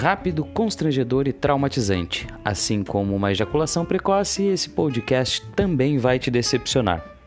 rápido, constrangedor e traumatizante. Assim como uma ejaculação precoce, esse podcast também vai te decepcionar.